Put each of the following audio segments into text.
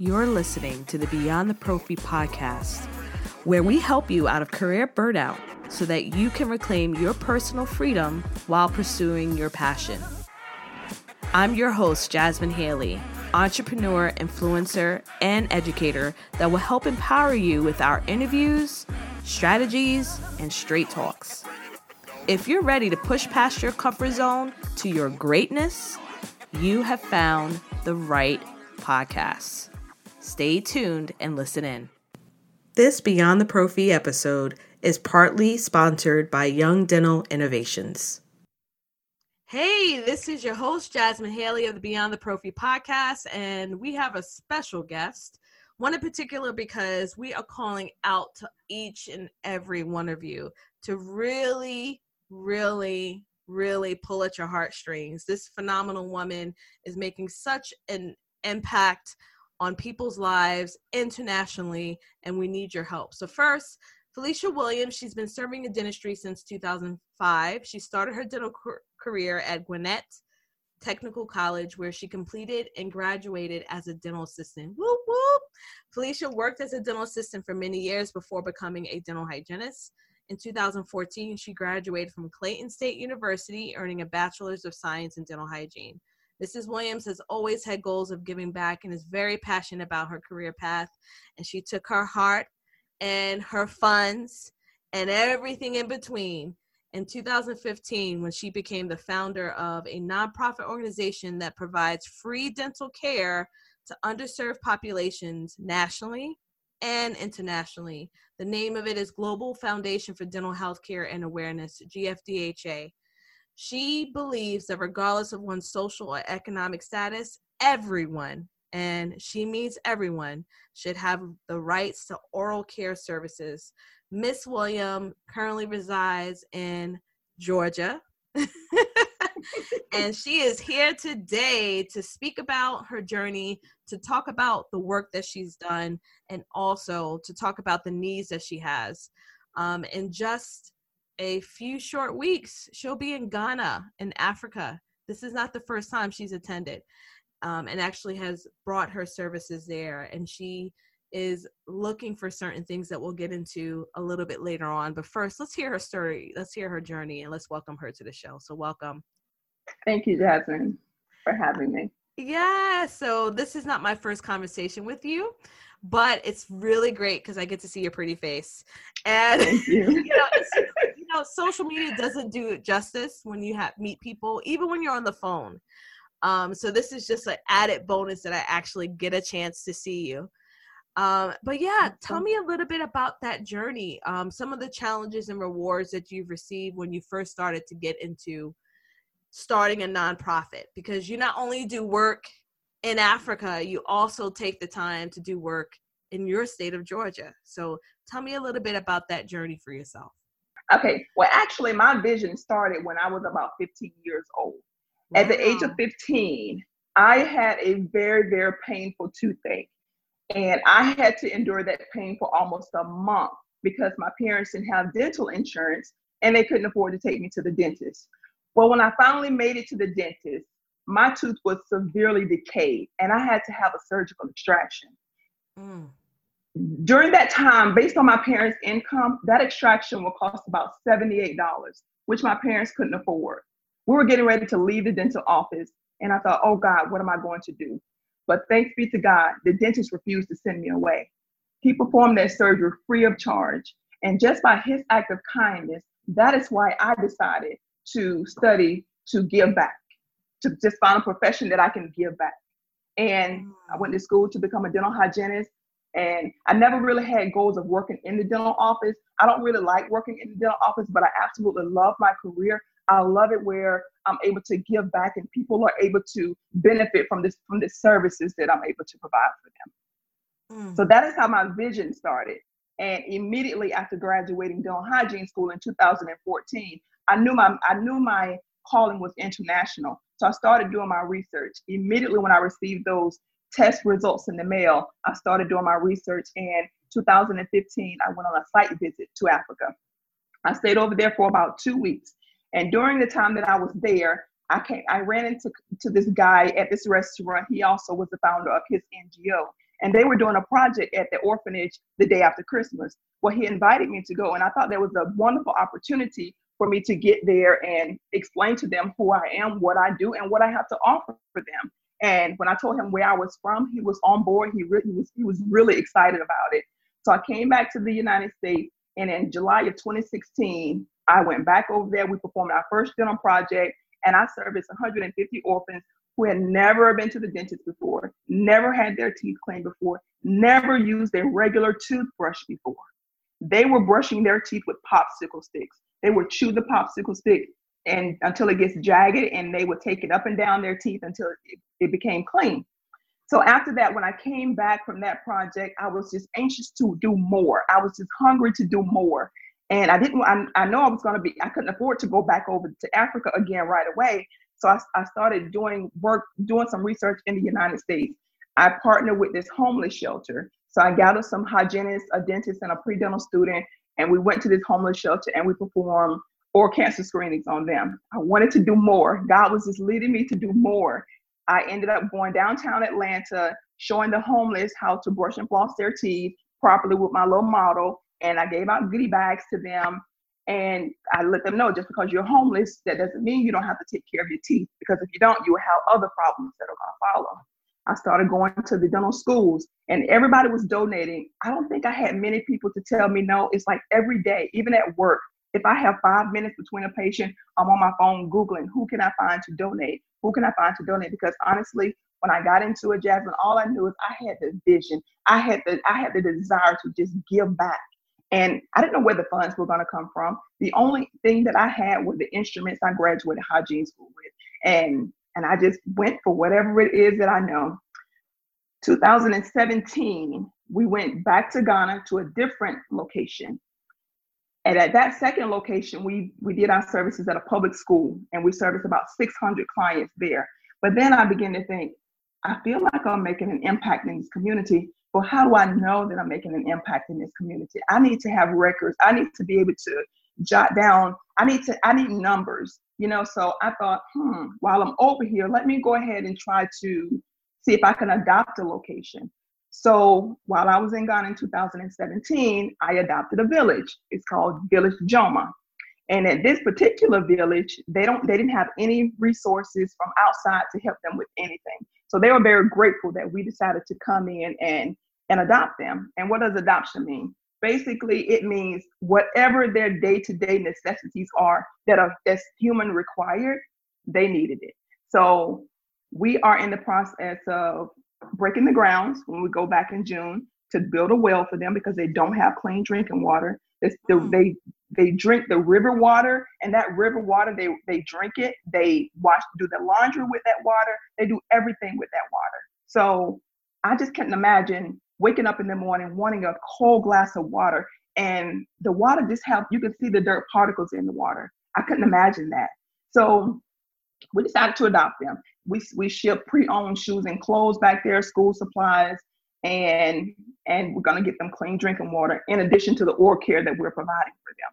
You're listening to the Beyond the Prophy podcast, where we help you out of career burnout so that you can reclaim your personal freedom while pursuing your passion. I'm your host, Jasmine Haley, entrepreneur, influencer, and educator that will help empower you with our interviews, strategies, and straight talks. If you're ready to push past your comfort zone to your greatness, you have found the right podcast. Stay tuned and listen in. This Beyond the Prophy episode is partly sponsored by Young Dental Innovations. Hey, this is your host, Jasmine Haley of the Beyond the Prophy podcast, and we have a special guest. One in particular because we are calling out to each and every one of you to really, really, really pull at your heartstrings. This phenomenal woman is making such an impact on people's lives internationally, and we need your help. So, first, Felicia Williams, she's been serving in dentistry since 2005. She started her dental career at Gwinnett Technical College, where she completed and graduated as a dental assistant. Whoop, whoop. Felicia worked as a dental assistant for many years before becoming a dental hygienist. In 2014, she graduated from Clayton State University, earning a Bachelor's of Science in Dental Hygiene. Mrs. Williams has always had goals of giving back and is very passionate about her career path. And she took her heart and her funds and everything in between in 2015 when she became the founder of a nonprofit organization that provides free dental care to underserved populations nationally and internationally. The name of it is Global Foundation for Dental Healthcare and Awareness, GFDHA. She believes that regardless of one's social or economic status, everyone, and she means everyone, should have the rights to oral care services. Miss William currently resides in Georgia. and she is here today to speak about her journey, to talk about the work that she's done, and also to talk about the needs that she has. Um, in just a few short weeks, she'll be in Ghana, in Africa. This is not the first time she's attended um, and actually has brought her services there. And she is looking for certain things that we'll get into a little bit later on. But first, let's hear her story. Let's hear her journey and let's welcome her to the show. So, welcome. Thank you, Jasmine, for having me. Yeah, so this is not my first conversation with you, but it's really great because I get to see your pretty face. And you. you, know, know, social media doesn't do it justice when you have meet people, even when you're on the phone. Um, so this is just an added bonus that I actually get a chance to see you. Um, but yeah, tell me a little bit about that journey. Um, some of the challenges and rewards that you've received when you first started to get into starting a nonprofit, because you not only do work in Africa, you also take the time to do work in your state of Georgia. So tell me a little bit about that journey for yourself. Okay, well, actually, my vision started when I was about 15 years old. Wow. At the age of 15, I had a very, very painful toothache. And I had to endure that pain for almost a month because my parents didn't have dental insurance and they couldn't afford to take me to the dentist. Well, when I finally made it to the dentist, my tooth was severely decayed and I had to have a surgical extraction. Mm. During that time, based on my parents' income, that extraction will cost about $78, which my parents couldn't afford. We were getting ready to leave the dental office, and I thought, oh God, what am I going to do? But thanks be to God, the dentist refused to send me away. He performed that surgery free of charge. And just by his act of kindness, that is why I decided to study to give back, to just find a profession that I can give back. And I went to school to become a dental hygienist. And I never really had goals of working in the dental office. I don't really like working in the dental office, but I absolutely love my career. I love it where I'm able to give back and people are able to benefit from this from the services that I'm able to provide for them. Mm. So that is how my vision started. And immediately after graduating dental hygiene school in 2014, I knew my I knew my calling was international. So I started doing my research. Immediately when I received those test results in the mail, I started doing my research. And 2015, I went on a site visit to Africa. I stayed over there for about two weeks. And during the time that I was there, I came, I ran into to this guy at this restaurant. He also was the founder of his NGO. and they were doing a project at the orphanage the day after Christmas. Well, he invited me to go, and I thought that was a wonderful opportunity for me to get there and explain to them who I am, what I do, and what I have to offer for them. And when I told him where I was from, he was on board. He, really was he was really excited about it. So I came back to the United States, and in July of 2016, I went back over there. We performed our first dental project, and I serviced 150 orphans who had never been to the dentist before, never had their teeth cleaned before, never used a regular toothbrush before. They were brushing their teeth with popsicle sticks. They would chew the popsicle stick and until it gets jagged, and they would take it up and down their teeth until it, it became clean. So after that, when I came back from that project, I was just anxious to do more. I was just hungry to do more. And I didn't, I, I know I was going to be, I couldn't afford to go back over to Africa again right away. So I, I started doing work, doing some research in the United States. I partnered with this homeless shelter. So I gathered some hygienists, a dentist, and a pre-dental student, and we went to this homeless shelter and we performed oral cancer screenings on them. I wanted to do more. God was just leading me to do more. I ended up going downtown Atlanta, showing the homeless how to brush and floss their teeth properly with my little model. And I gave out goodie bags to them. And I let them know just because you're homeless, that doesn't mean you don't have to take care of your teeth. Because if you don't, you will have other problems that are going to follow. I started going to the dental schools and everybody was donating. I don't think I had many people to tell me no. It's like every day, even at work, if I have five minutes between a patient, I'm on my phone Googling who can I find to donate? Who can I find to donate? Because honestly, when I got into it, Jasmine, all I knew is I had the vision. I had the I had the desire to just give back. And I didn't know where the funds were going to come from. The only thing that I had were the instruments I graduated hygiene school with. And and I just went for whatever it is that I know. 2017, we went back to Ghana to a different location. And at that second location, we, we did our services at a public school and we serviced about 600 clients there. But then I began to think, I feel like I'm making an impact in this community. But how do I know that I'm making an impact in this community? I need to have records. I need to be able to jot down. I need to, I need numbers, you know. So I thought, hmm, while I'm over here, let me go ahead and try to see if I can adopt a location. So while I was in Ghana in 2017, I adopted a village. It's called Village Joma. And at this particular village, they don't they didn't have any resources from outside to help them with anything. So they were very grateful that we decided to come in and and adopt them. And what does adoption mean? Basically, it means whatever their day-to-day necessities are that are that's human required, they needed it. So we are in the process of breaking the grounds when we go back in June to build a well for them because they don't have clean drinking water. It's the, mm-hmm. they they drink the river water, and that river water they they drink it. They wash, do the laundry with that water. They do everything with that water. So I just couldn't imagine waking up in the morning wanting a cold glass of water, and the water just have you can see the dirt particles in the water. I couldn't imagine that. So we decided to adopt them. We, we ship pre-owned shoes and clothes back there, school supplies, and and we're gonna get them clean drinking water in addition to the oral care that we're providing for them.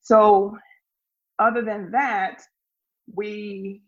So other than that, we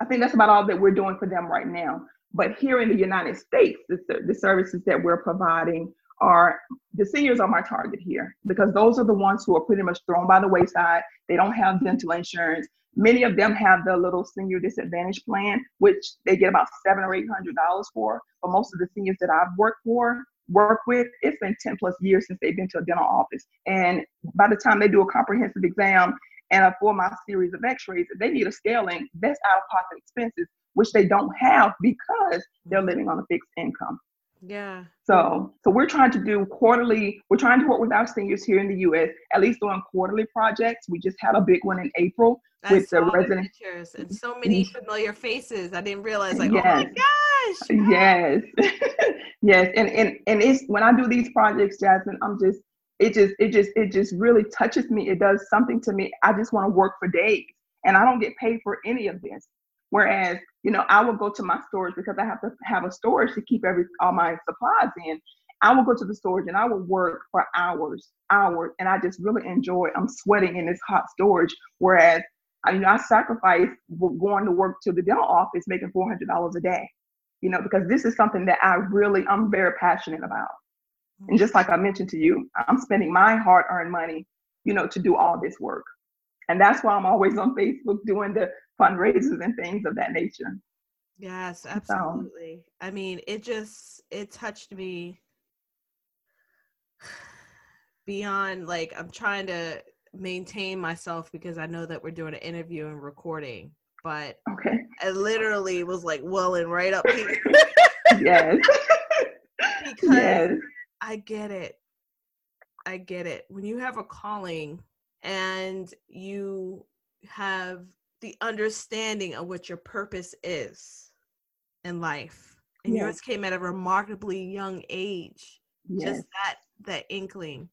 I think that's about all that we're doing for them right now. But here in the United States, the, the services that we're providing are the seniors are my target here because those are the ones who are pretty much thrown by the wayside. They don't have dental insurance. Many of them have the little senior disadvantage plan, which they get about seven or eight hundred dollars for. But most of the seniors that I've worked for, work with, it's been 10 plus years since they've been to a dental office. And by the time they do a comprehensive exam and a full mouth series of x-rays, they need a scaling, that's out-of-pocket expenses, which they don't have because they're living on a fixed income. Yeah. So so we're trying to do quarterly, we're trying to work with our seniors here in the US, at least doing quarterly projects. We just had a big one in April I with the resident pictures and so many familiar faces. I didn't realize like, yes. oh my gosh. Uh, yes. yes. And and and it's when I do these projects, Jasmine, I'm just it just it just it just really touches me. It does something to me. I just want to work for days. And I don't get paid for any of this. Whereas, you know, I will go to my storage because I have to have a storage to keep every all my supplies in. I will go to the storage and I will work for hours, hours, and I just really enjoy. I'm sweating in this hot storage. Whereas, I, you know, I sacrifice going to work to the dental office, making four hundred dollars a day. you know, because this is something that I really, I'm very passionate about. And just like I mentioned to you, I'm spending my hard earned money, you know, to do all this work. And that's why I'm always on Facebook doing the fundraisers and things of that nature. Yes, absolutely. So, I mean, it just it touched me beyond like I'm trying to maintain myself because I know that we're doing an interview and recording, but okay. I literally was like welling right up here. yes. because yes. I get it. I get it. When you have a calling and you have the understanding of what your purpose is in life, and yes. yours came at a remarkably young age, yes. just that that inkling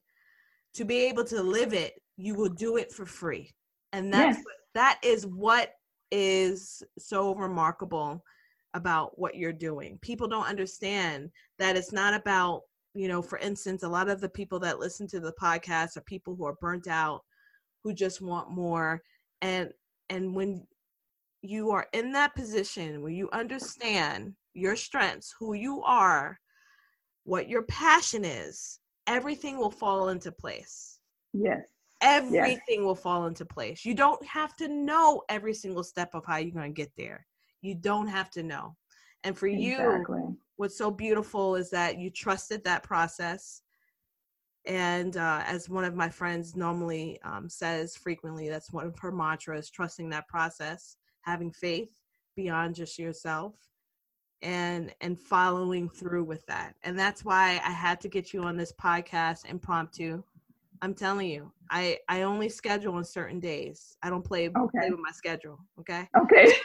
to be able to live it, you will do it for free. And that's yes. that is what is so remarkable about what you're doing. People don't understand that it's not about you know, for instance, a lot of the people that listen to the podcast are people who are burnt out, who just want more. And and when you are in that position where you understand your strengths, who you are, what your passion is, everything will fall into place. Yes. Everything yes. will fall into place. You don't have to know every single step of how you're going to get there. You don't have to know. And for exactly. you, what's so beautiful is that you trusted that process. And uh, as one of my friends normally um, says frequently, that's one of her mantras trusting that process, having faith beyond just yourself and and following through with that. And that's why i had to get you on this podcast impromptu. I'm telling you i i only schedule on certain days. I don't play, okay. play with my schedule okay? Okay.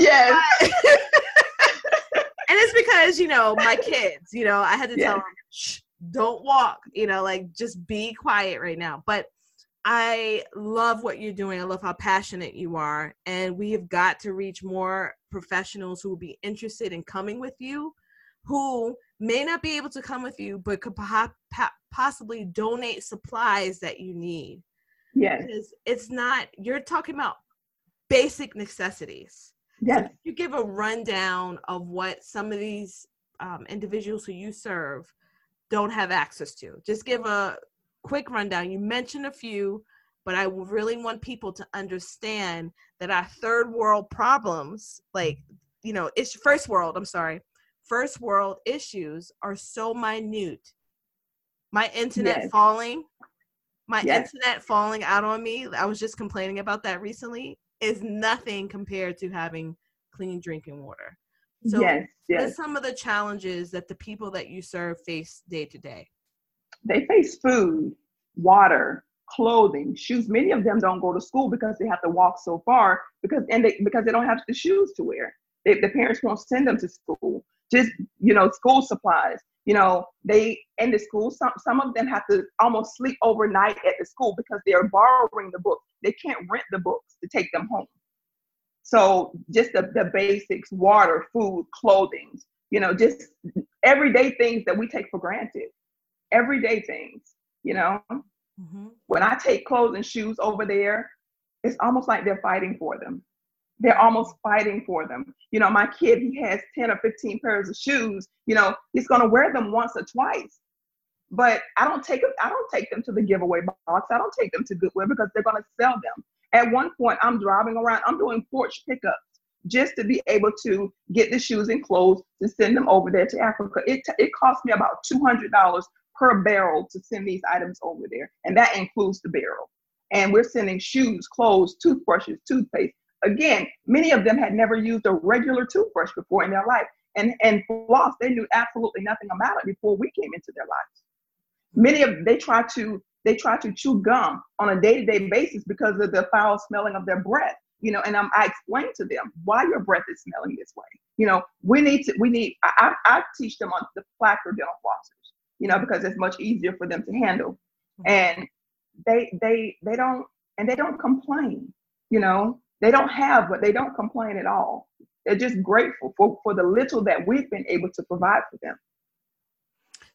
Yes because you know my kids you know i had to tell them Shh, don't walk you know like just be quiet right now. But i love what you're doing. I love how passionate you are. And we have got to reach more professionals who will be interested in coming with you who may not be able to come with you but could possibly donate supplies that you need. Yes. Because it's not you're talking about basic necessities Yes. So you give a rundown of what some of these um, individuals who you serve don't have access to. Just give a quick rundown. You mentioned a few, but I really want people to understand that our third world problems, like, you know, it's first world, I'm sorry, first world issues are so minute. My internet yes. falling, my yes. internet falling out on me. I was just complaining about that recently is nothing compared to having clean drinking water. So yes, yes. what are some of the challenges that the people that you serve face day to day? They face food, water, clothing, shoes. Many of them don't go to school because they have to walk so far because and they because they don't have the shoes to wear. They, the parents won't send them to school. Just you know, school supplies. You know, they in the school. Some some of them have to almost sleep overnight at the school because they are borrowing the books. They can't rent the books to take them home. So just the, the basics, water, food, clothing, you know, just everyday things that we take for granted. Everyday things, you know. Mm-hmm. When I take clothes and shoes over there, it's almost like they're fighting for them. They're almost fighting for them. You know, my kid, he has 10 or 15 pairs of shoes. You know, he's gonna wear them once or twice. But I don't take them, I don't take them to the giveaway box. I don't take them to Goodwill because they're gonna sell them. At one point, I'm driving around, I'm doing porch pickups just to be able to get the shoes and clothes to send them over there to Africa. It, it cost me about $200 per barrel to send these items over there, and that includes the barrel. And we're sending shoes, clothes, toothbrushes, toothpaste. Again, many of them had never used a regular toothbrush before in their life. And, and floss, they knew absolutely nothing about it before we came into their lives. Many of they try to they try to chew gum on a day-to-day basis because of the foul smelling of their breath you know and I'm, i explain to them why your breath is smelling this way you know we need to we need i, I teach them on the Placker dental flossers you know because it's much easier for them to handle mm-hmm. and they they they don't and they don't complain you know they don't have but they don't complain at all they're just grateful for for the little that we've been able to provide for them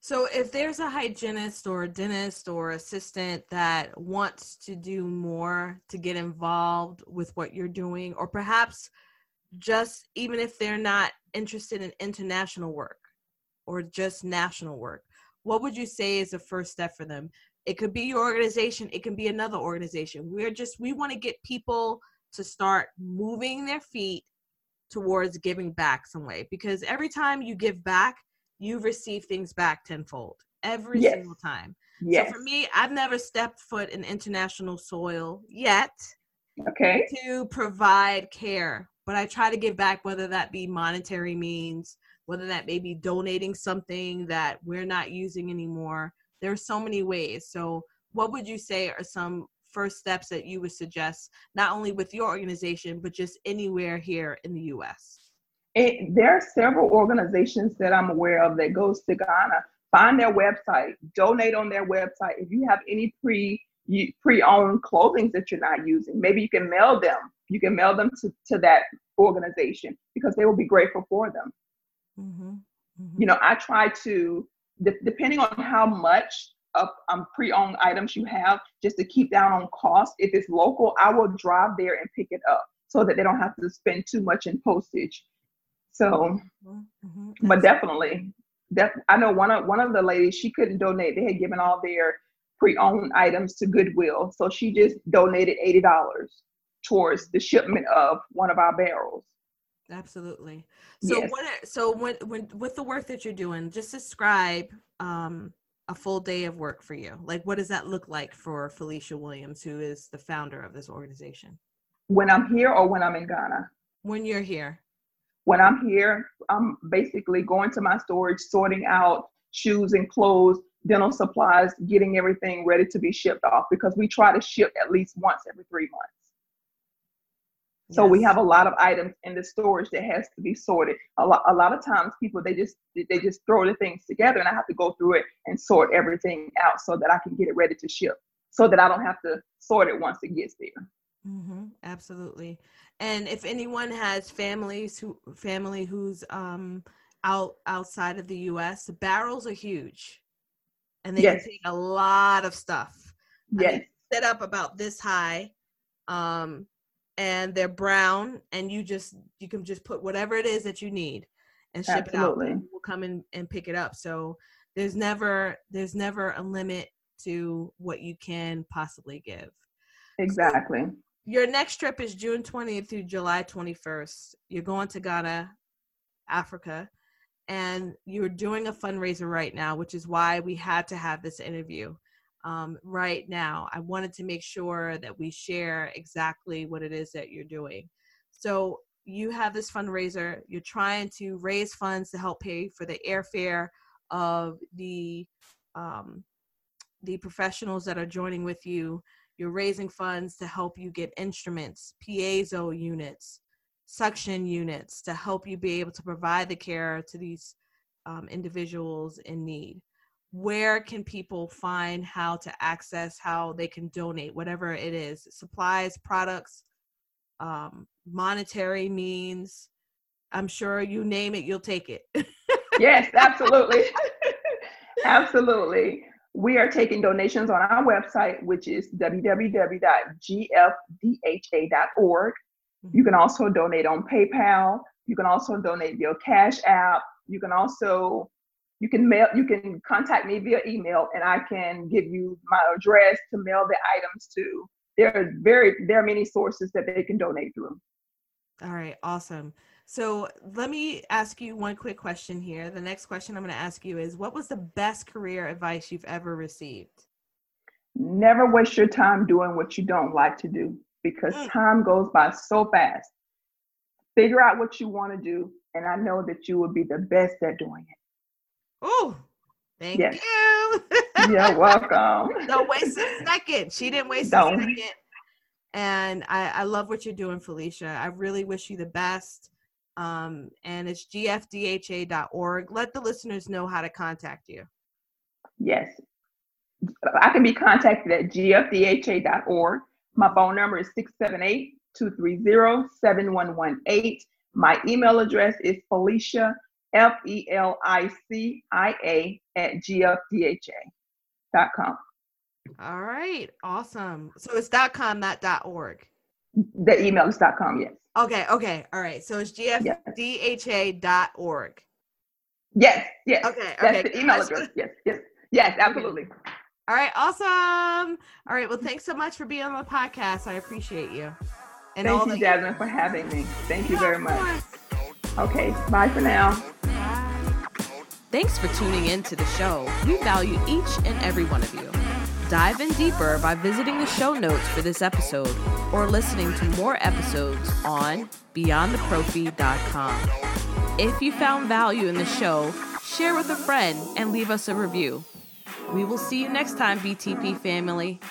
so, if there's a hygienist or a dentist or assistant that wants to do more to get involved with what you're doing, or perhaps just even if they're not interested in international work or just national work, what would you say is the first step for them? It could be your organization, it can be another organization. We're just, we want to get people to start moving their feet towards giving back some way because every time you give back, you receive things back tenfold every yes. single time. Yes. So for me, I've never stepped foot in international soil yet. Okay. To provide care, but I try to give back, whether that be monetary means, whether that may be donating something that we're not using anymore. There are so many ways. So, what would you say are some first steps that you would suggest, not only with your organization, but just anywhere here in the U.S.? It, there are several organizations that I'm aware of that goes to Ghana. Find their website, donate on their website. If you have any pre pre-owned clothing that you're not using, maybe you can mail them. You can mail them to, to that organization because they will be grateful for them. Mm-hmm. Mm-hmm. You know, I try to, de- depending on how much of um, pre-owned items you have, just to keep down on cost. If it's local, I will drive there and pick it up so that they don't have to spend too much in postage. So, mm-hmm. but definitely, def- I know one of one of the ladies she couldn't donate. They had given all their pre-owned items to Goodwill, so she just donated eighty dollars towards the shipment of one of our barrels. Absolutely. So yes. what? So when when with the work that you're doing, just describe um, a full day of work for you. Like, what does that look like for Felicia Williams, who is the founder of this organization? When I'm here, or when I'm in Ghana. When you're here. When I'm here, I'm basically going to my storage, sorting out shoes and clothes, dental supplies, getting everything ready to be shipped off because we try to ship at least once every three months. So yes. we have a lot of items in the storage that has to be sorted. A lot, a lot of times people they just they just throw the things together, and I have to go through it and sort everything out so that I can get it ready to ship, so that I don't have to sort it once it gets there. Mm-hmm, absolutely. And if anyone has families who family who's um, out outside of the U.S., the barrels are huge, and they yes. can take a lot of stuff. Yes. I mean, set up about this high. Um, and they're brown and you just you can just put whatever it is that you need and ship Absolutely. it out. We'll come in and pick it up. So there's never there's never a limit to what you can possibly give. Exactly. So your next trip is june 20th through july 21st you're going to ghana africa and you're doing a fundraiser right now which is why we had to have this interview um, right now. I wanted to make sure that we share exactly what it is that you're doing. So you have this fundraiser. You're trying to raise funds to help pay for the airfare of the um, the professionals that are joining with you. You're raising funds to help you get instruments, piezo units, suction units to help you be able to provide the care to these um, individuals in need where can people find how to access how they can donate whatever it is supplies products um, monetary means? I'm sure you name it you'll take it. Yes absolutely. Absolutely. We are taking donations on our website which is www.gfdha.org you can also donate on paypal. You can also donate via cash app. You can also you can mail you can contact me via email and i can give you my address to mail the items to. There are very there are many sources that they can donate through. All right awesome. So let me ask you one quick question here. The next question i'm going to ask you is what was the best career advice you've ever received? Never waste your time doing what you don't like to do because mm. time goes by so fast. Figure out what you want to do and i know that you will be the best at doing it Oh, thank yes. you. You're welcome. Don't waste a second. She didn't waste Don't. a second. And I, I love what you're doing, Felicia. I really wish you the best. Um, and it's gfdha.org. Let the listeners know how to contact you. Yes. I can be contacted at gfdha.org. My phone number is 678 230 7118. My email address is Felicia F E L I C I A at gfdha.com. All right, awesome. So it's dot .com, not dot .org. The email is dot .com, yes. Okay, okay. All right. So it's gfdha.org. Yes, yes. Okay, That's okay. the email address. Yes, yes. Yes, absolutely. All right, awesome. All right, well, thanks so much for being on the podcast. I appreciate you. And Thank you, Jasmine, for having me. Thank you very much. Okay, bye for now. Thanks for tuning in to the show. We value each and every one of you. Dive in deeper by visiting the show notes for this episode or listening to more episodes on beyondtheprophy.com. If you found value in the show, share with a friend and leave us a review. We will see you next time, BTP family.